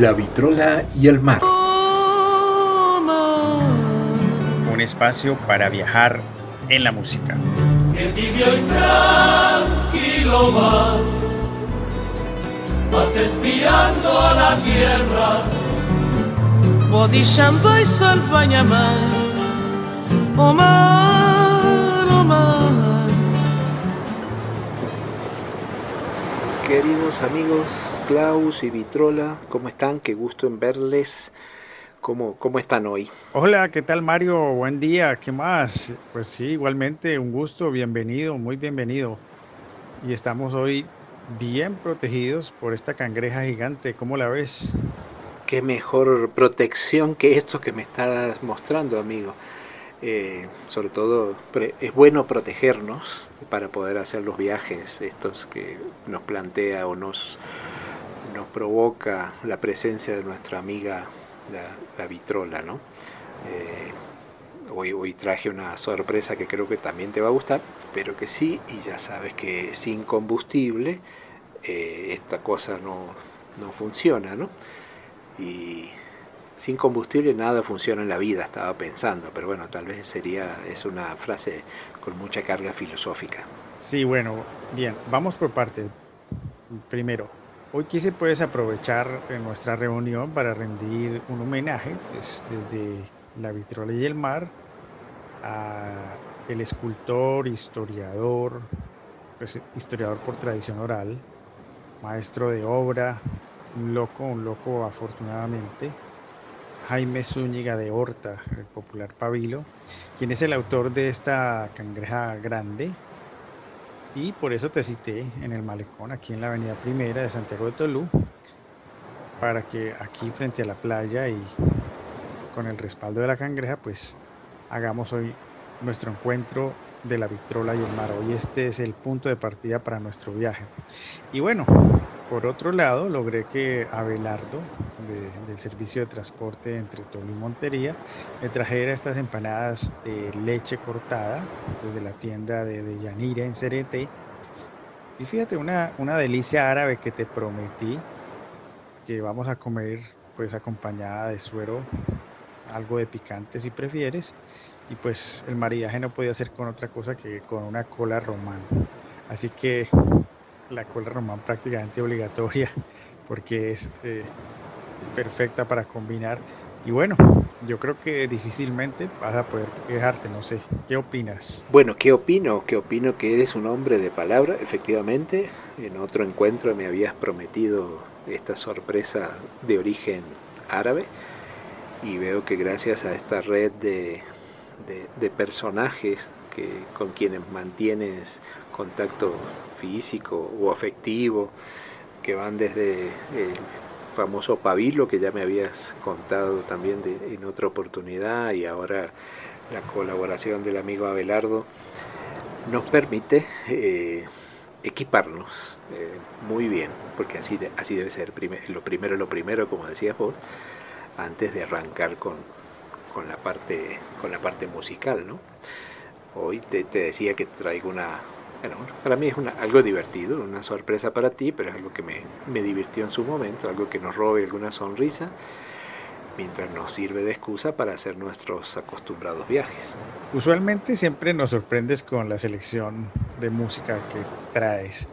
La vitrola y el mar. Un espacio para viajar en la música. El tibio y tranquilo va, vas espiando a la tierra. Bodisham vai salvanyamai, Omar, Omar. Queridos amigos, Klaus y Vitrola, ¿cómo están? Qué gusto en verles. ¿Cómo, ¿Cómo están hoy? Hola, ¿qué tal Mario? Buen día, ¿qué más? Pues sí, igualmente un gusto, bienvenido, muy bienvenido. Y estamos hoy bien protegidos por esta cangreja gigante, ¿cómo la ves? Qué mejor protección que esto que me estás mostrando, amigo. Eh, sobre todo es bueno protegernos para poder hacer los viajes estos que nos plantea o nos, nos provoca la presencia de nuestra amiga la, vitrola, ¿no? Eh, hoy, traje una sorpresa que creo que también te va a gustar, pero que sí, y ya sabes que sin combustible eh, esta cosa no, no funciona, ¿no? Y sin combustible nada funciona en la vida, estaba pensando, pero bueno, tal vez sería, es una frase con mucha carga filosófica. Sí, bueno, bien, vamos por partes. Primero, hoy quise pues aprovechar nuestra reunión para rendir un homenaje pues, desde la vitrola y el mar a el escultor, historiador, pues, historiador por tradición oral, maestro de obra, un loco, un loco afortunadamente, Jaime Zúñiga de Horta, el popular Pabilo, quien es el autor de esta cangreja grande. Y por eso te cité en el malecón, aquí en la avenida primera de Santiago de Tolú, para que aquí frente a la playa y con el respaldo de la cangreja, pues hagamos hoy nuestro encuentro de la Victrola y el mar. Hoy este es el punto de partida para nuestro viaje. Y bueno, por otro lado, logré que Abelardo, del servicio de transporte entre Tolu y Montería, me trajera estas empanadas de leche cortada desde la tienda de, de Yanira en Cerete. Y fíjate, una, una delicia árabe que te prometí que vamos a comer pues acompañada de suero, algo de picante si prefieres. Y pues el maridaje no podía ser con otra cosa que con una cola romana. Así que la cola román prácticamente obligatoria porque es eh, perfecta para combinar. Y bueno, yo creo que difícilmente vas a poder quejarte, no sé. ¿Qué opinas? Bueno, ¿qué opino? ¿Qué opino que eres un hombre de palabra? Efectivamente, en otro encuentro me habías prometido esta sorpresa de origen árabe y veo que gracias a esta red de, de personajes que, con quienes mantienes contacto físico o afectivo, que van desde el famoso pabilo que ya me habías contado también de, en otra oportunidad y ahora la colaboración del amigo Abelardo, nos permite eh, equiparnos eh, muy bien, porque así, así debe ser, lo primero lo primero, como decías vos, antes de arrancar con, con, la, parte, con la parte musical. ¿no? Hoy te decía que traigo una, bueno, para mí es algo divertido, una sorpresa para ti, pero es algo que me, me divirtió en su momento, algo que nos robe alguna sonrisa, mientras nos sirve de excusa para hacer nuestros acostumbrados viajes. Usualmente siempre nos sorprendes con la selección de música que traes.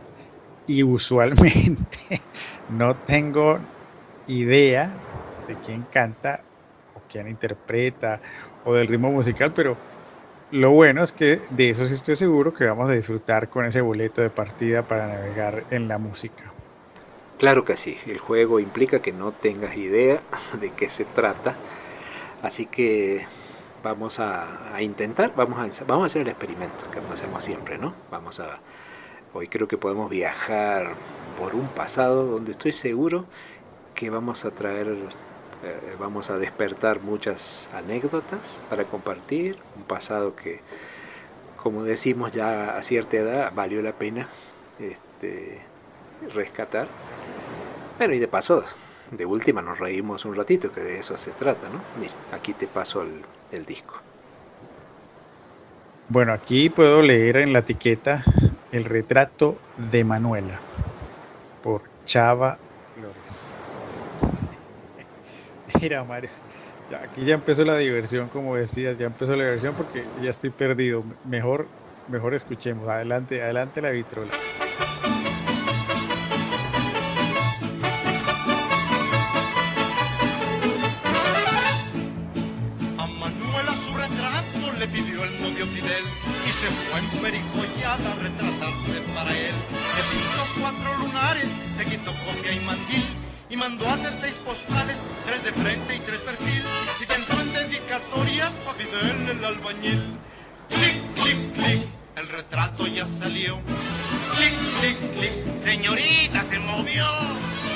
Y usualmente no tengo idea de quién canta o quién interpreta o del ritmo musical, pero lo bueno es que de eso sí estoy seguro que vamos a disfrutar con ese boleto de partida para navegar en la música. Claro que sí, el juego implica que no tengas idea de qué se trata, así que vamos a, intentar, vamos a, vamos a hacer el experimento que hacemos siempre, ¿no? Vamos a, hoy creo que podemos viajar por un pasado donde estoy seguro que vamos a traer eh, vamos a despertar muchas anécdotas para compartir, un pasado que, como decimos ya a cierta edad, valió la pena este, rescatar. Bueno, y de paso, de última nos reímos un ratito, que de eso se trata, ¿no? Mira, aquí te paso el, el disco. Bueno, aquí puedo leer en la etiqueta el retrato de Manuela por Chava Flores. Mira, Mario, aquí ya empezó la diversión, como decías, ya empezó la diversión porque ya estoy perdido. Mejor, mejor escuchemos. Adelante, adelante la vitrola. Mandó a hacer seis postales, tres de frente y tres perfil. Y pensó en dedicatorias para Fidel el albañil. Clic, clic, clic, el retrato ya salió. Clic, clic, clic, señorita se movió.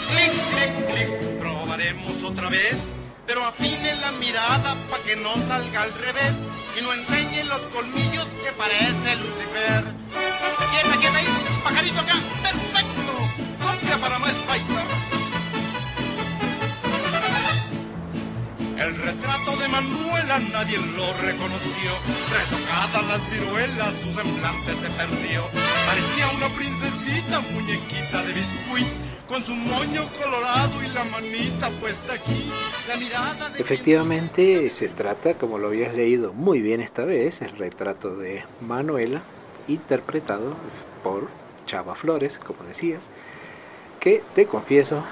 Clic, clic, clic, probaremos otra vez. Pero afine la mirada para que no salga al revés y no enseñe los colmillos que parece Lucifer. Quieta, quieta ahí, pajarito acá, perfecto. Copia para más fighter. El retrato de Manuela nadie lo reconoció. Retocadas las viruelas, su semblante se perdió. Parecía una princesita, muñequita de biscuit, con su moño colorado y la manita puesta aquí. La mirada de Efectivamente, se trata, como lo habías leído muy bien esta vez, el retrato de Manuela, interpretado por Chava Flores, como decías, que te confieso,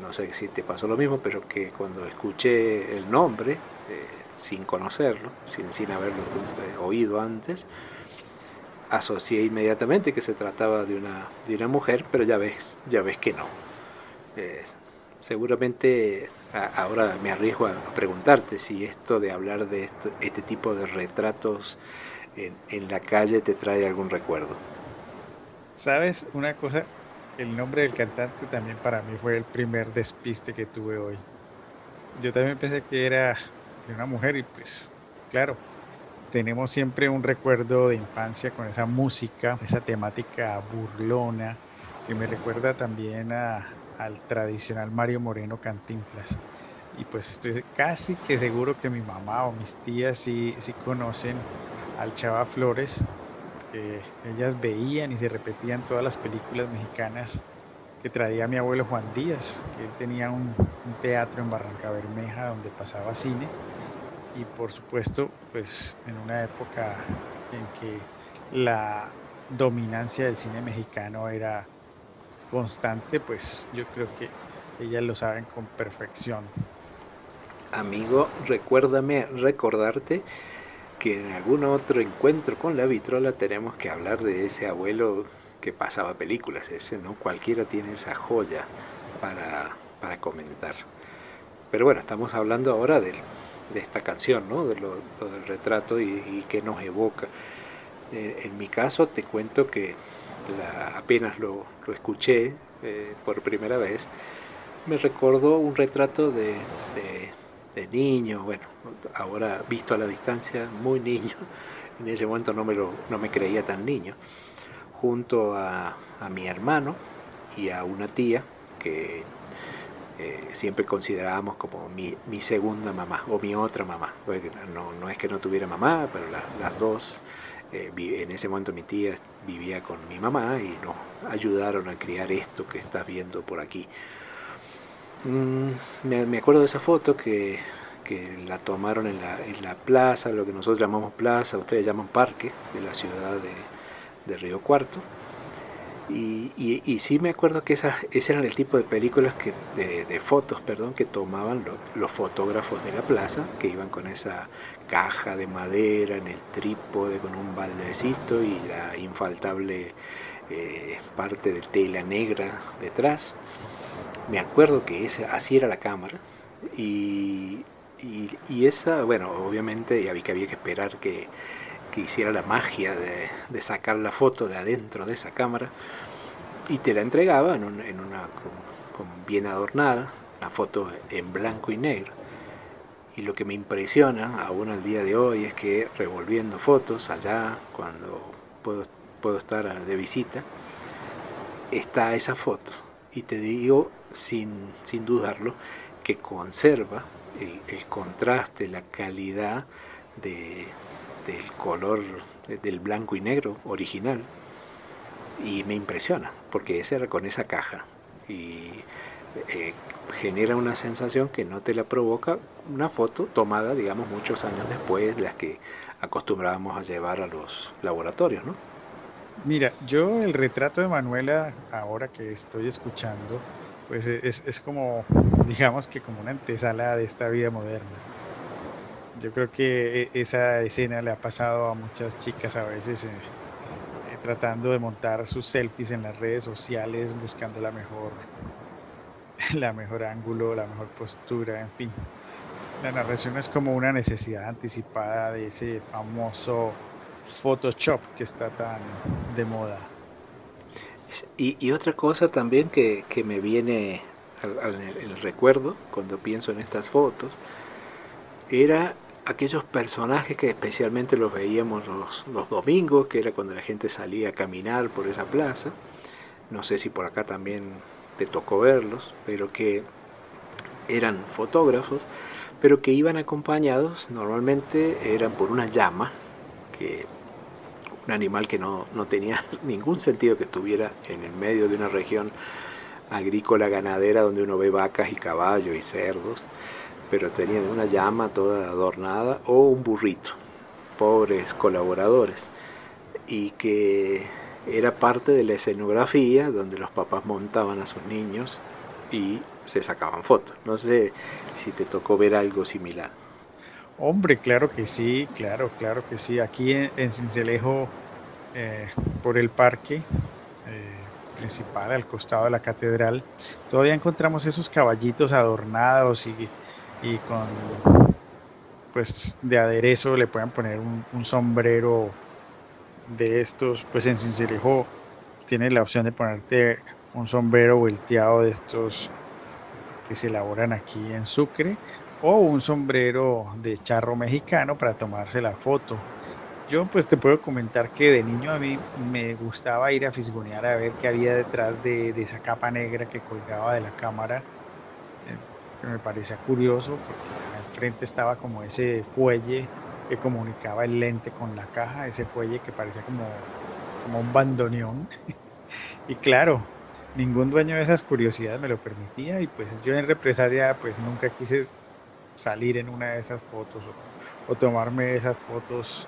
no sé si te pasó lo mismo, pero que cuando escuché el nombre, eh, sin conocerlo, sin, sin haberlo eh, oído antes, asocié inmediatamente que se trataba de una, de una mujer, pero ya ves, ya ves que no. Eh, seguramente a- ahora me arriesgo a preguntarte si esto de hablar de esto- este tipo de retratos en, en la calle te trae algún recuerdo. ¿Sabes una cosa? El nombre del cantante también para mí fue el primer despiste que tuve hoy. Yo también pensé que era de una mujer y pues, claro, tenemos siempre un recuerdo de infancia con esa música, esa temática burlona, que me recuerda también a- al tradicional Mario Moreno Cantinflas. Y pues estoy casi que seguro que mi mamá o mis tías sí, sí conocen al Chava Flores, ellas veían y se repetían todas las películas mexicanas que traía mi abuelo Juan Díaz, que él tenía un, un teatro en Barranca Bermeja donde pasaba cine y por supuesto pues en una época en que la dominancia del cine mexicano era constante, pues yo creo que ellas lo saben con perfección. Amigo, recuérdame recordarte que en algún otro encuentro con la vitrola tenemos que hablar de ese abuelo que pasaba películas. Ese no cualquiera tiene esa joya para, para comentar. Pero bueno, estamos hablando ahora de, esta canción, ¿no? De lo, del retrato y, y que nos evoca. Eh, en mi caso te cuento que la- apenas lo, lo escuché eh, por primera vez, me recordó un retrato de- de niño, bueno, ahora visto a la distancia, muy niño, en ese momento no me, lo, no me creía tan niño, junto a, a mi hermano y a una tía que eh, siempre considerábamos como mi, mi segunda mamá o mi otra mamá. No, no es que no tuviera mamá, pero la- las dos, eh, en ese momento mi tía vivía con mi mamá y nos ayudaron a criar esto que estás viendo por aquí. Mm, me acuerdo de esa foto que, que la tomaron en la, en la plaza, lo que nosotros llamamos plaza, ustedes llaman parque, de la ciudad de, de Río Cuarto. Y, y, y sí me acuerdo que esas, ese eran el tipo de películas, que, de, de fotos, perdón, que tomaban lo- los fotógrafos de la plaza, que iban con esa caja de madera en el trípode con un baldecito y la infaltable eh, parte de tela negra detrás. Me acuerdo que ese, así era la cámara y, y, y esa, bueno, obviamente había que, había que esperar que, que hiciera la magia de, de sacar la foto de adentro de esa cámara y te la entregaba en, un- en una con- con bien adornada, una foto en blanco y negro. Y lo que me impresiona aún al día de hoy es que revolviendo fotos allá cuando puedo, puedo estar de visita, está esa foto. Y te digo sin, sin dudarlo que conserva el, contraste, la calidad de, del color de- del blanco y negro original. Y me impresiona, porque ese era con esa caja. Y eh, genera una sensación que no te la provoca una foto tomada, digamos, muchos años después, de las que acostumbrábamos a llevar a los laboratorios, ¿no? Mira, yo el retrato de Manuela, ahora que estoy escuchando, pues e, es, es como, digamos que como una antesala de esta vida moderna. Yo creo que e, esa escena le ha pasado a muchas chicas a veces eh, eh, tratando de montar sus selfies en las redes sociales, buscando la mejor, la mejor ángulo, la mejor postura, en fin. La narración es como una necesidad anticipada de ese famoso Photoshop que está tan de moda. Y, y otra cosa también que, que me viene al, al- el recuerdo cuando pienso en estas fotos era aquellos personajes que especialmente los veíamos los, los domingos, que era cuando la gente salía a caminar por esa plaza. No sé si por acá también te tocó verlos, pero que eran fotógrafos, pero que iban acompañados, normalmente eran por una llama, que un animal que no, no tenía ningún sentido que estuviera en el medio de una región agrícola ganadera donde uno ve vacas y caballos y cerdos, pero tenían una llama toda adornada o un burrito, pobres colaboradores, y que era parte de la escenografía donde los papás montaban a sus niños y se sacaban fotos. No sé si te tocó ver algo similar. Hombre, claro que sí, claro, claro que sí. Aquí en, en Cincelejo, eh, por el parque eh, principal, al costado de la catedral, todavía encontramos esos caballitos adornados y, y con, pues, de aderezo le pueden poner un, sombrero de estos. Pues en Cincelejo tienes la opción de ponerte un sombrero volteado de estos que se elaboran aquí en Sucre o un sombrero de charro mexicano para tomarse la foto. Yo pues te puedo comentar que de niño a mí me gustaba ir a fisgonear a ver qué había detrás de, de esa capa negra que colgaba de la cámara, que me parecía curioso porque al frente estaba como ese fuelle que comunicaba el lente con la caja, ese fuelle que parecía como, como un bandoneón. y claro, ningún dueño de esas curiosidades me lo permitía y pues yo en represalia pues nunca quise salir en una de esas fotos o, tomarme esas fotos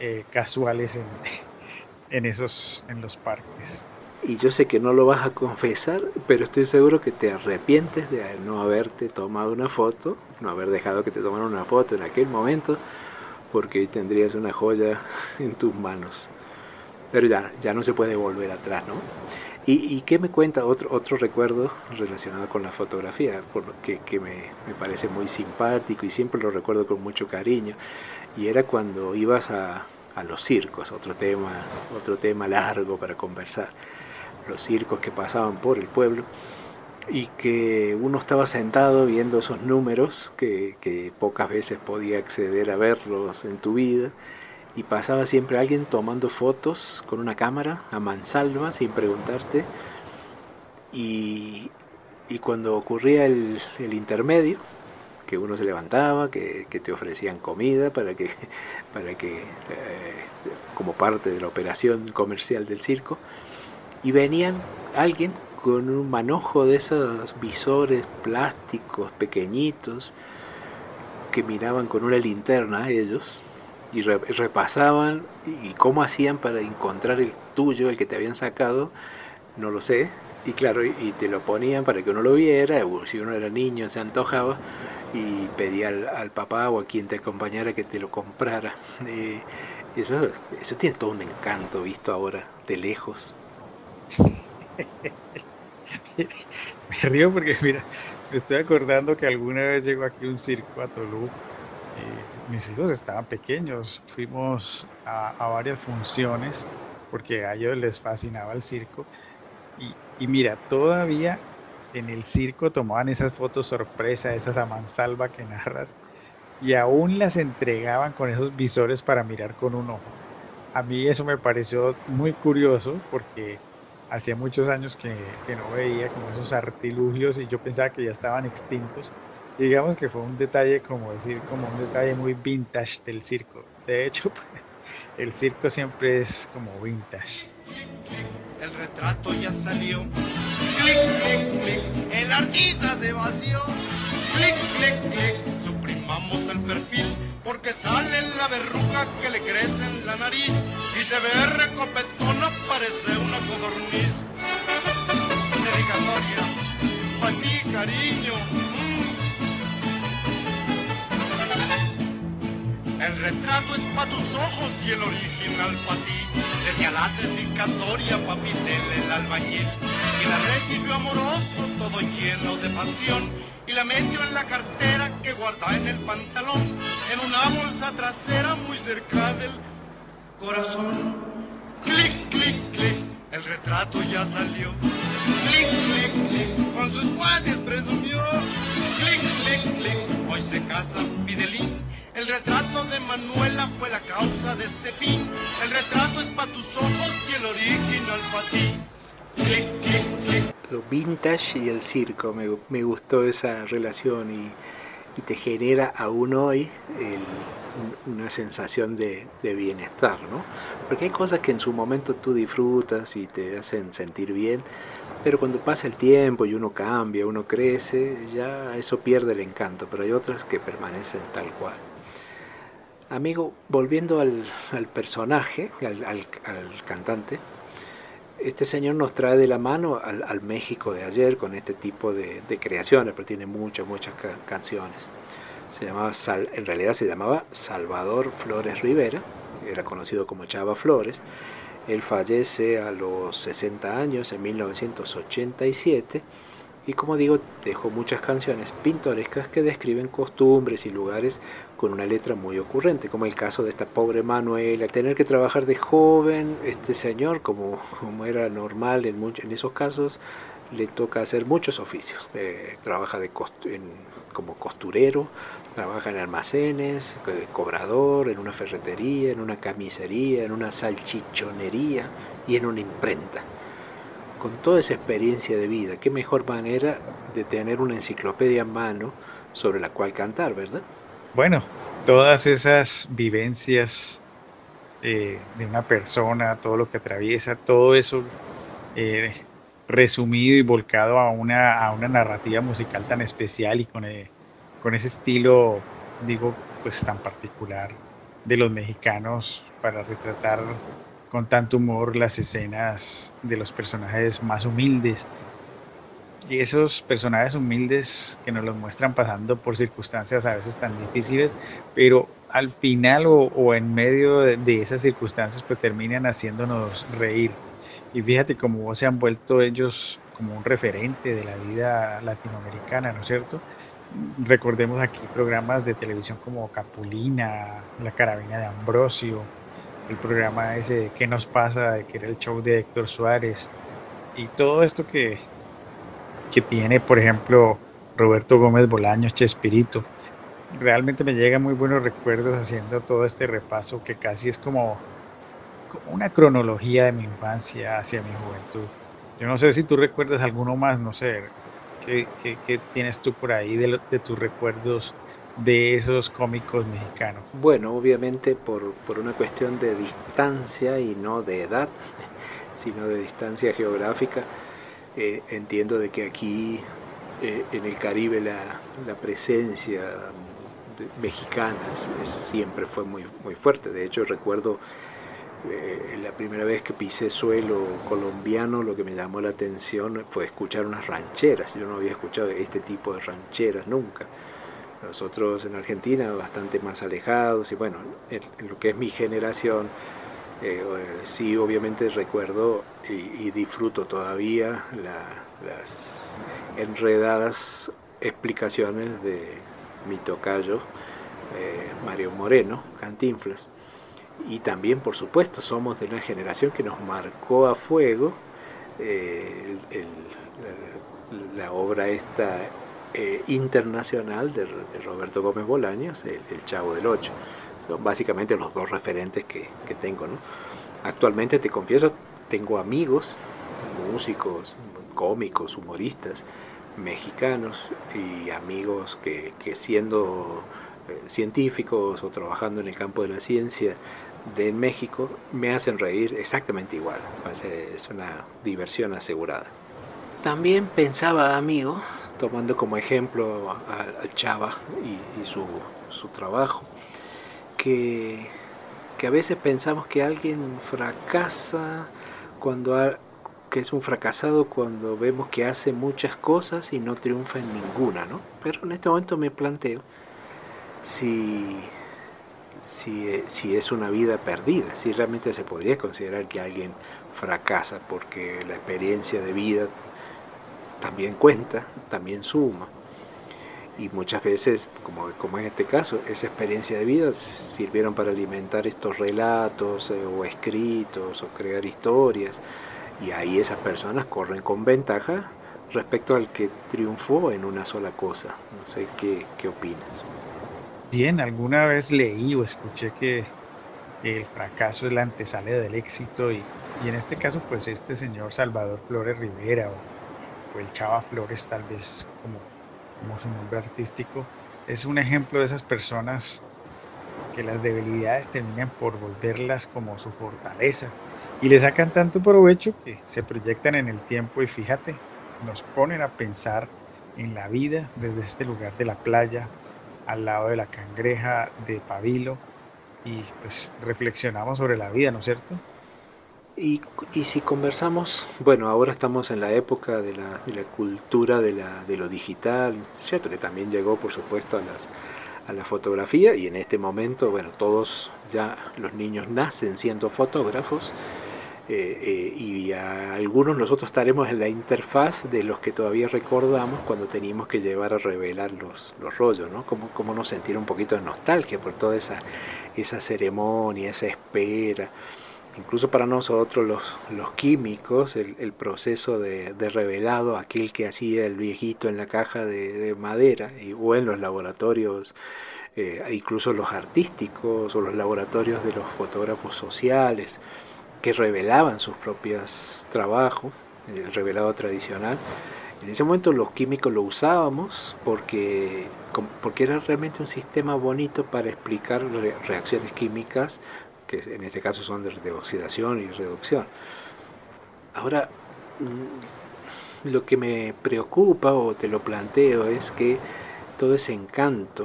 eh, casuales en, en esos en los parques. Y yo sé que no lo vas a confesar, pero estoy seguro que te arrepientes de no haberte tomado una foto, no haber dejado que te tomaran una foto en aquel momento, porque hoy tendrías una joya en tus manos. Pero ya, ya no se puede volver atrás, ¿no? ¿Y, y qué me cuenta otro, otro recuerdo relacionado con la fotografía? Por que, me parece muy simpático y siempre lo recuerdo con mucho cariño. Y era cuando ibas a, a los circos, otro tema, otro tema largo para conversar. Los circos que pasaban por el pueblo y que uno estaba sentado viendo esos números que, que pocas veces podía acceder a verlos en tu vida y pasaba siempre alguien tomando fotos con una cámara a mansalva sin preguntarte. Y, y cuando ocurría el, intermedio que uno se levantaba que, que, te ofrecían comida para que para que eh, como parte de la operación comercial del circo y venían alguien con un manojo de esos visores plásticos pequeñitos que miraban con una linterna a ellos y re repasaban y cómo hacían para encontrar el tuyo, el que te habían sacado, no lo sé. Y claro, y, te lo ponían para que uno lo viera, o si uno era niño se antojaba y pedía al, papá o a quien te acompañara que te lo comprara. Eh, eso, tiene todo un encanto visto ahora de lejos. me río porque mira, me estoy acordando que alguna vez llegó aquí un circo a Tolú eh, mis hijos estaban pequeños, fuimos a, varias funciones porque a ellos les fascinaba el circo y, y, mira, todavía en el circo tomaban esas fotos sorpresa, esas a mansalva que narras y aún las entregaban con esos visores para mirar con un ojo. A mí eso me pareció muy curioso porque hacía muchos años que, que no veía como esos artilugios y yo pensaba que ya estaban extintos digamos que fue un detalle, como decir, como un detalle muy vintage del circo. De hecho, el circo siempre es como vintage. El retrato ya salió, Clic, clic, clic, el artista se vació. Clic, clic, clic, suprimamos el perfil porque sale la verruga que le crece en la nariz y se ve recopetona, parece una codorniz. Dedicatoria, pa' ti cariño. El retrato es pa' tus ojos y el original pa' ti. Decía la dedicatoria pa' Fidel el albañil. Y la recibió amoroso, todo lleno de pasión. Y la metió en la cartera que guarda en el pantalón. En una bolsa trasera muy cerca del corazón. Clic, clic, clic, el retrato ya salió. Clic, clic, clic, con sus guantes presumió. Clic, clic, clic, hoy se casa Fidelín. El retrato de Manuela fue la causa de este fin. El retrato es pa' tus ojos y el original pa' ti. Lo vintage y el circo, me, me gustó esa relación y, y te genera aún hoy una sensación de, de bienestar, ¿no? Porque hay cosas que en su momento tú disfrutas y te hacen sentir bien, pero cuando pasa el tiempo y uno cambia, uno crece, ya eso pierde el encanto, pero hay otras que permanecen tal cual. Amigo, volviendo al, al personaje, al, al- al cantante, este señor nos trae de la mano al, México de ayer con este tipo de, de creaciones, pero tiene muchas, muchas ca- canciones. Se llamaba en realidad se llamaba Salvador Flores Rivera, era conocido como Chava Flores. Él fallece a los 60 años en 1987 y como digo dejó muchas canciones pintorescas que describen costumbres y lugares con una letra muy ocurrente, como el caso de esta pobre Manuela, tener que trabajar de joven, este señor, como, como era normal en, en esos casos, le toca hacer muchos oficios. Eh, trabaja de cost- como costurero, trabaja en almacenes, de cobrador, en una ferretería, en una camisería, en una salchichonería y en una imprenta. Con toda esa experiencia de vida, qué mejor manera de tener una enciclopedia en mano sobre la cual cantar, ¿verdad? Bueno, todas esas vivencias eh, de una persona, todo lo que atraviesa, todo eso eh, resumido y volcado a una, narrativa musical tan especial y con, eh, con ese estilo, digo, pues tan particular de los mexicanos para retratar con tanto humor las escenas de los personajes más humildes. Y esos personajes humildes que nos los muestran pasando por circunstancias a veces tan difíciles, pero al final o, en medio de, de esas circunstancias pues terminan haciéndonos reír. Y fíjate cómo se han vuelto ellos como un referente de la vida latinoamericana, ¿no es cierto? Recordemos aquí programas de televisión como Capulina, La Carabina de Ambrosio, el programa ese de ¿Qué nos pasa? que era el show de Héctor Suárez, y todo esto que, que tiene, por ejemplo, Roberto Gómez Bolaños, Chespirito. Realmente me llegan muy buenos recuerdos haciendo todo este repaso que casi es como, como una cronología de mi infancia hacia mi juventud. Yo no sé si tú recuerdas alguno más, no sé, ¿qué, qué- tienes tú por ahí de, de tus recuerdos de esos cómicos mexicanos? Bueno, obviamente por, por una cuestión de distancia y no de edad, sino de distancia geográfica, eh, entiendo de que aquí eh, en el Caribe la, la presencia mexicana siempre fue muy, muy fuerte. De hecho, recuerdo eh, la primera vez que pisé suelo colombiano, lo que me llamó la atención fue escuchar unas rancheras. Yo no había escuchado este tipo de rancheras nunca. Nosotros en Argentina bastante más alejados y bueno, en, en lo que es mi generación, eh, eh, sí obviamente recuerdo y, disfruto todavía la- las enredadas explicaciones de mi tocayo eh, Mario Moreno, Cantinflas. Y también, por supuesto, somos de una generación que nos marcó a fuego la obra esta eh, internacional de, de Roberto Gómez Bolaños, el, Chavo del Ocho. Son básicamente los dos referentes que, tengo. ¿no? Actualmente, te confieso, tengo amigos, músicos, cómicos, humoristas, mexicanos y amigos que, que siendo eh, científicos o trabajando en el campo de la ciencia de México me hacen reír exactamente igual. Es una diversión asegurada. también pensaba, amigo, tomando como ejemplo a, Chava y, su, su, trabajo, que, que, a veces pensamos que alguien fracasa cuando que es un fracasado cuando vemos que hace muchas cosas y no triunfa en ninguna, ¿no? Pero en este momento me planteo si, si, si es una vida perdida, si realmente se podría considerar que alguien fracasa porque la experiencia de vida también cuenta, también suma. Y muchas veces, como, como en este caso, esa experiencia de vida sirvieron para alimentar estos relatos eh, o escritos o crear historias. Y ahí esas personas corren con ventaja respecto al que triunfó en una sola cosa. No sé qué, qué opinas. Bien, alguna vez leí o escuché que el fracaso es la antesala del éxito y, y en este caso pues este señor Salvador Flores Rivera o el Chava Flores, tal vez como, como su nombre artístico, es un ejemplo de esas personas que las debilidades terminan por volverlas como su fortaleza y le sacan tanto provecho que se proyectan en el tiempo y fíjate, nos ponen a pensar en la vida desde este lugar de la playa, al lado de la cangreja de Pabilo y pues reflexionamos sobre la vida, ¿no es cierto? Y, y, si conversamos, bueno, ahora estamos en la época de la, de la cultura de, la, de, lo digital, ¿cierto? Que también llegó, por supuesto, a, las, a la fotografía y en este momento, bueno, todos ya los niños nacen siendo fotógrafos eh, eh, y a algunos nosotros estaremos en la interfaz de los que todavía recordamos cuando teníamos que llevar a revelar los, los rollos, ¿no? Como, como nos sentir un poquito de nostalgia por toda esa, esa ceremonia, esa espera incluso para nosotros los, los químicos, el, proceso de, revelado, aquel que hacía el viejito en la caja de, madera y, o en los laboratorios, eh, incluso los artísticos o los laboratorios de los fotógrafos sociales que revelaban sus propios trabajos, el revelado tradicional. En ese momento los químicos lo usábamos porque, porque era realmente un sistema bonito para explicar reacciones químicas que en este caso son de, oxidación y reducción. Ahora, mm, lo que me preocupa o te lo planteo es que todo ese encanto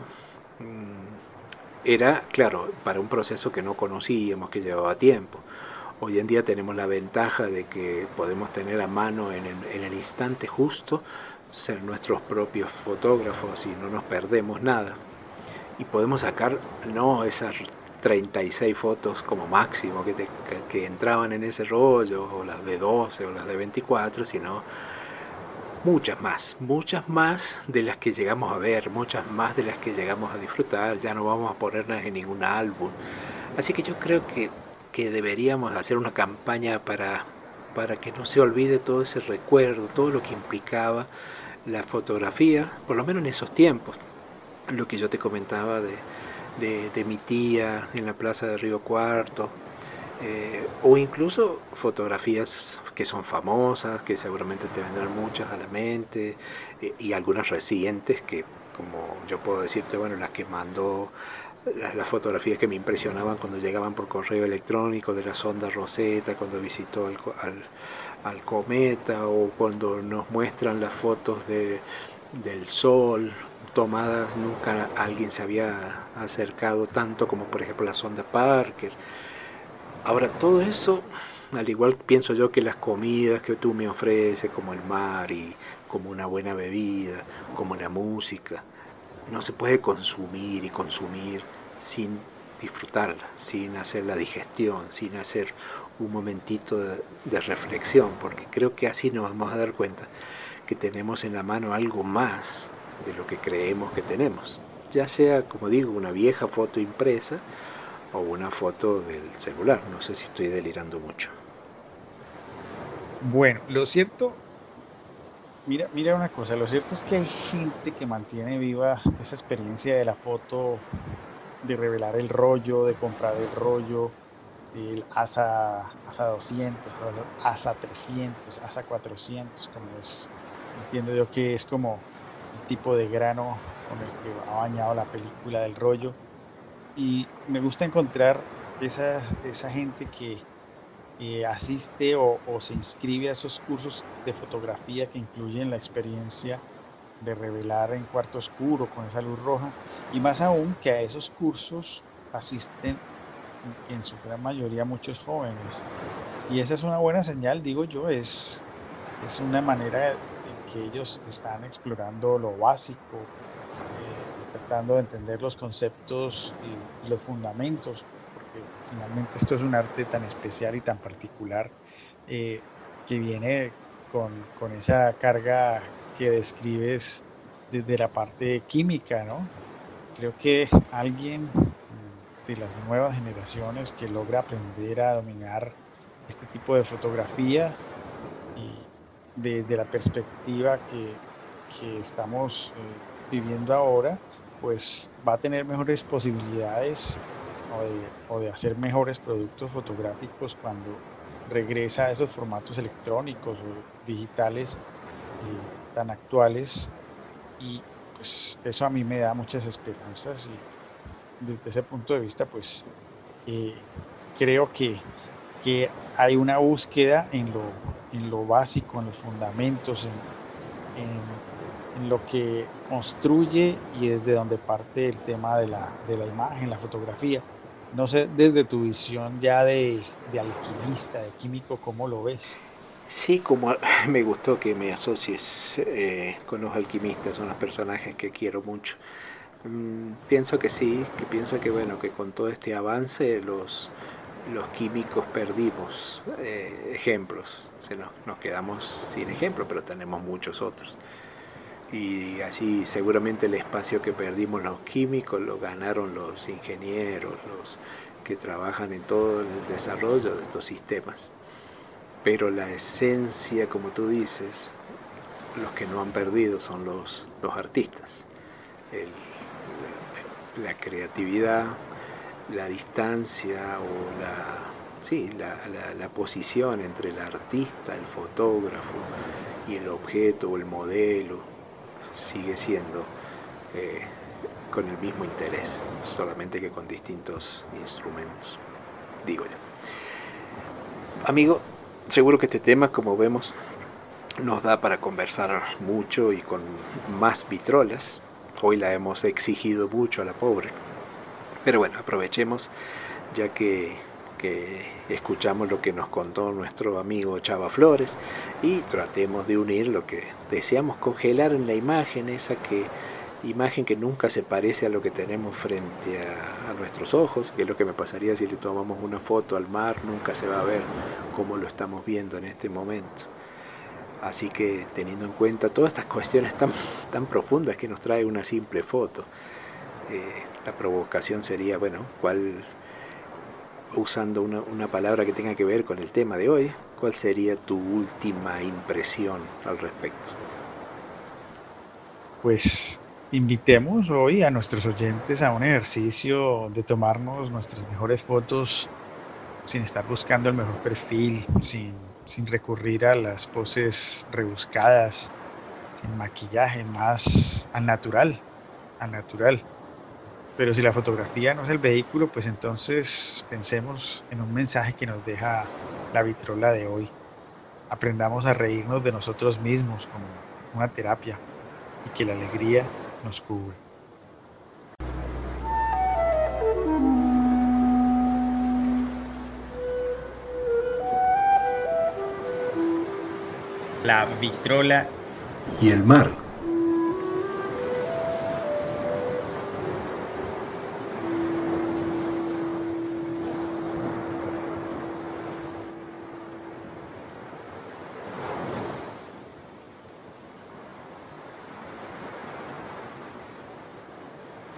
mm, era, claro, para un proceso que no conocíamos, que llevaba tiempo. Hoy en día tenemos la ventaja de que podemos tener a mano en el, en el instante justo, ser nuestros propios fotógrafos y no nos perdemos nada. Y podemos sacar no esas 36 fotos como máximo que, entraban en ese rollo, o las de 12 o las de 24, sino muchas más, muchas más de las que llegamos a ver, muchas más de las que llegamos a disfrutar, ya no vamos a ponerlas en ningún álbum. Así que yo creo que, que deberíamos hacer una campaña para, para que no se olvide todo ese recuerdo, todo lo que implicaba la fotografía, por lo menos en esos tiempos, lo que yo te comentaba de de, mi tía en la plaza de Río Cuarto, eh, o incluso fotografías que son famosas, que seguramente te vendrán muchas a la mente, eh, y algunas recientes que, como yo puedo decirte, bueno, las que mandó, las, fotografías que me impresionaban cuando llegaban por correo electrónico de la sonda Rosetta, cuando visitó al, al, cometa, o cuando nos muestran las fotos de, del sol, tomadas, nunca alguien se había acercado tanto como por ejemplo la sonda Parker. Ahora todo eso, al igual pienso yo que las comidas que tú me ofreces, como el mar y como una buena bebida, como la música, no se puede consumir y consumir sin disfrutarla, sin hacer la digestión, sin hacer un momentito de, de reflexión, porque creo que así nos vamos a dar cuenta que tenemos en la mano algo más de lo que creemos que tenemos. Ya sea, como digo, una vieja foto impresa o una foto del celular. No sé si estoy delirando mucho. Bueno, lo cierto, mira, mira una cosa, lo cierto es que hay gente que mantiene viva esa experiencia de la foto, de revelar el rollo, de comprar el rollo, el ASA, ASA 200, ASA 300, ASA 400, como es, entiendo yo que es como tipo de grano con el que ha bañado la película del rollo. Y me gusta encontrar esa, esa gente que, eh, asiste o, se inscribe a esos cursos de fotografía que incluyen la experiencia de revelar en cuarto oscuro con esa luz roja y más aún que a esos cursos asisten en su gran mayoría muchos jóvenes y esa es una buena señal digo yo es, es una manera que ellos están explorando lo básico eh, tratando de entender los conceptos y los fundamentos finalmente esto es un arte tan especial y tan particular eh, que viene con, con, esa carga que describes desde la parte química, ¿no? Creo que alguien de las nuevas generaciones que logra aprender a dominar este tipo de fotografía y desde la perspectiva que, estamos eh, viviendo ahora, pues va a tener mejores posibilidades o de, hacer mejores productos fotográficos cuando regresa a esos formatos electrónicos o digitales eh, tan actuales. Y pues eso a mí me da muchas esperanzas y desde ese punto de vista pues eh, creo que, que, hay una búsqueda en lo, en lo básico, en los fundamentos, en, en, en, lo que construye y desde donde parte el tema de la, de la imagen, la fotografía. No sé, desde tu visión ya de, alquimista, de químico, ¿cómo lo ves? Sí, como me gustó que me asocies eh, con los alquimistas, son los personajes que quiero mucho. Mm, pienso que sí, que pienso que bueno, que con todo este avance los, los químicos perdimos eh, ejemplos, se nos, nos quedamos sin ejemplos, pero tenemos muchos otros y así seguramente el espacio que perdimos los químicos lo ganaron los ingenieros, los que trabajan en todo el desarrollo de estos sistemas. Pero la esencia, como tú dices, los que no han perdido son los, los artistas. la, creatividad, la distancia o la, sí, la, la posición entre el artista, el fotógrafo y el objeto o el modelo sigue siendo eh, con el mismo interés, solamente que con distintos instrumentos, digo yo. Amigo, seguro que este tema, como vemos, nos da para conversar mucho y con más vitrolas. Hoy la hemos exigido mucho a la pobre. Pero bueno, aprovechemos ya que que escuchamos lo que nos contó nuestro amigo Chava Flores y tratemos de unir lo que deseamos congelar en la imagen, esa que imagen que nunca se parece a lo que tenemos frente a, nuestros ojos, que es lo que me pasaría si le tomamos una foto al mar, nunca se va a ver como lo estamos viendo en este momento. Así que teniendo en cuenta todas estas cuestiones tan, tan profundas que nos trae una simple foto, eh, la provocación sería, bueno, ¿cuál usando una, una, palabra que tenga que ver con el tema de hoy, ¿cuál sería tu última impresión al respecto? Pues invitemos hoy a nuestros oyentes a un ejercicio de tomarnos nuestras mejores fotos sin estar buscando el mejor perfil, sin, sin recurrir a las poses rebuscadas, sin maquillaje, más al natural, al natural. Pero si la fotografía no es el vehículo, pues entonces pensemos en un mensaje que nos deja la vitrola de hoy. Aprendamos a reírnos de nosotros mismos como una terapia y que la alegría nos cubre. La vitrola y el mar.